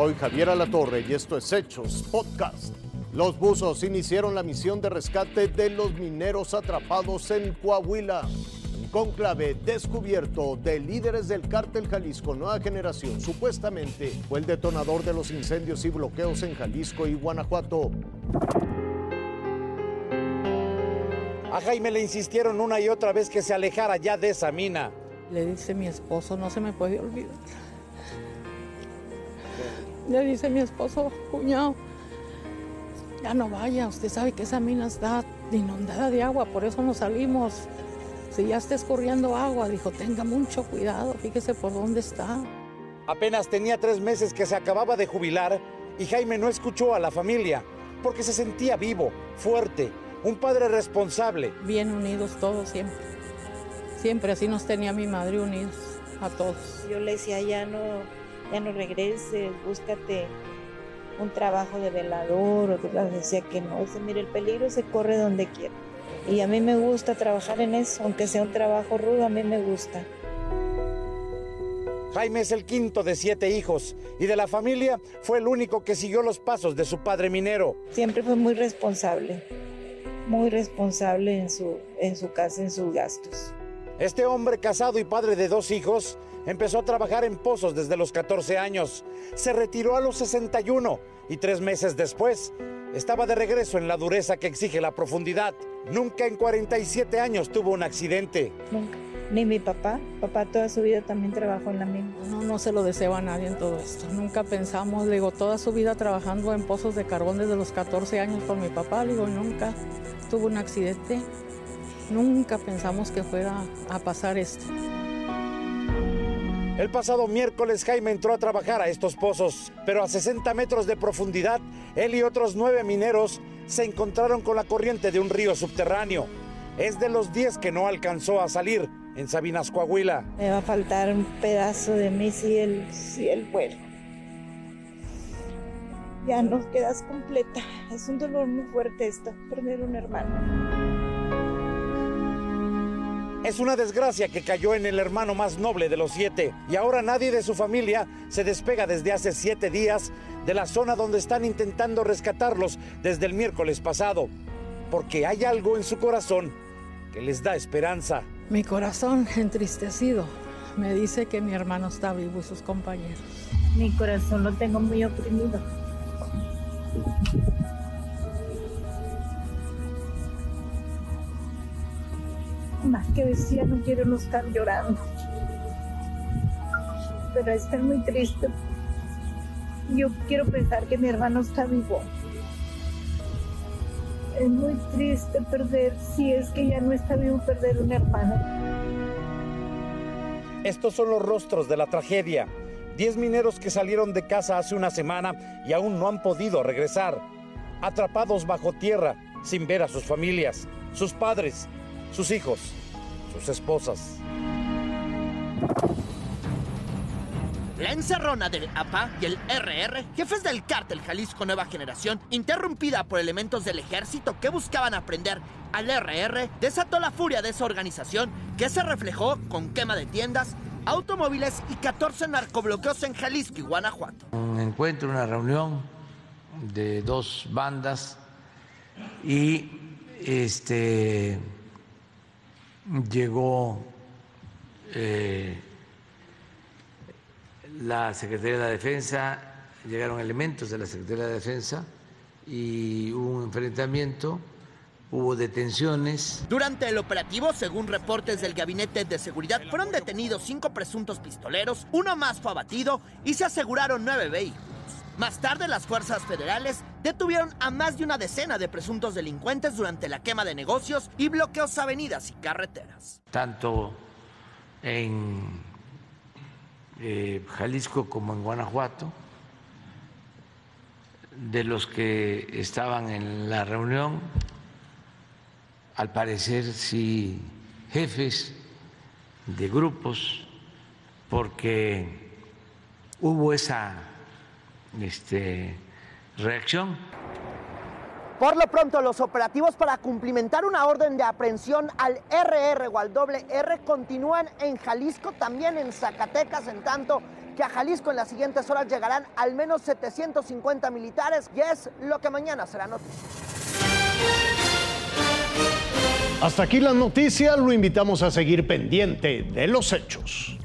Soy Javier Alatorre y esto es Hechos Podcast. Los buzos iniciaron la misión de rescate de los mineros atrapados en Coahuila. Un conclave descubierto de líderes del cártel Jalisco Nueva Generación supuestamente fue el detonador de los incendios y bloqueos en Jalisco y Guanajuato. A Jaime le insistieron una y otra vez que se alejara ya de esa mina. Le dice mi esposo, no se me puede olvidar. Le dice mi esposo, cuñado, ya no vaya, usted sabe que esa mina está inundada de agua, por eso no salimos. Si ya está escurriendo agua, dijo, tenga mucho cuidado, fíjese por dónde está. Apenas tenía tres meses que se acababa de jubilar y Jaime no escuchó a la familia porque se sentía vivo, fuerte, un padre responsable. Bien unidos todos siempre. Siempre así nos tenía mi madre unidos a todos. Yo le decía, ya no, ya no regreses, búscate un trabajo de velador, o decía que no, dice, mire, el peligro se corre donde quiera. Y a mí me gusta trabajar en eso, aunque sea un trabajo rudo, a mí me gusta. Jaime es el quinto de siete hijos y de la familia fue el único que siguió los pasos de su padre minero. Siempre fue muy responsable, muy responsable en su, en su casa, en sus gastos. Este hombre casado y padre de dos hijos empezó a trabajar en pozos desde los 14 años. Se retiró a los 61 y tres meses después estaba de regreso en la dureza que exige la profundidad. Nunca en 47 años tuvo un accidente. Nunca. Ni mi papá. Papá toda su vida también trabajó en la mina. No, no se lo deseo a nadie en todo esto. Nunca pensamos, digo, toda su vida trabajando en pozos de carbón desde los 14 años con mi papá. Digo, nunca tuvo un accidente. Nunca pensamos que fuera a pasar esto. El pasado miércoles Jaime entró a trabajar a estos pozos, pero a 60 metros de profundidad, él y otros nueve mineros se encontraron con la corriente de un río subterráneo. Es de los 10 que no alcanzó a salir en Sabinas, Coahuila. Me va a faltar un pedazo de mí si el, si el vuelo. Ya no quedas completa. Es un dolor muy fuerte esto, perder un hermano. Es una desgracia que cayó en el hermano más noble de los siete y ahora nadie de su familia se despega desde hace siete días de la zona donde están intentando rescatarlos desde el miércoles pasado, porque hay algo en su corazón que les da esperanza. Mi corazón entristecido me dice que mi hermano está vivo y sus compañeros. Mi corazón lo tengo muy oprimido. Que decía, no quiero no estar llorando. Pero estoy muy triste. Yo quiero pensar que mi hermano está vivo. Es muy triste perder, si es que ya no está vivo, perder un hermano. Estos son los rostros de la tragedia. Diez mineros que salieron de casa hace una semana y aún no han podido regresar. Atrapados bajo tierra, sin ver a sus familias, sus padres, sus hijos, sus esposas. La encerrona del APA y el RR, jefes del cártel Jalisco Nueva Generación, interrumpida por elementos del ejército que buscaban aprender al RR, desató la furia de esa organización que se reflejó con quema de tiendas, automóviles y 14 narcobloqueos en Jalisco y Guanajuato. Un encuentro, una reunión de dos bandas y este llegó eh, la Secretaría de la Defensa, llegaron elementos de la Secretaría de la Defensa y hubo un enfrentamiento, hubo detenciones. Durante el operativo, según reportes del Gabinete de Seguridad, fueron detenidos cinco presuntos pistoleros, uno más fue abatido y se aseguraron nueve vehículos. Más tarde, las fuerzas federales detuvieron a más de una decena de presuntos delincuentes durante la quema de negocios y bloqueos a avenidas y carreteras. Tanto en eh, Jalisco como en Guanajuato, de los que estaban en la reunión, al parecer sí jefes de grupos, porque hubo esa este, reacción. Por lo pronto, los operativos para cumplimentar una orden de aprehensión al RR o al doble R continúan en Jalisco, también en Zacatecas, en tanto que a Jalisco en las siguientes horas llegarán al menos 750 militares y es lo que mañana será noticia. Hasta aquí la noticia, lo invitamos a seguir pendiente de los hechos.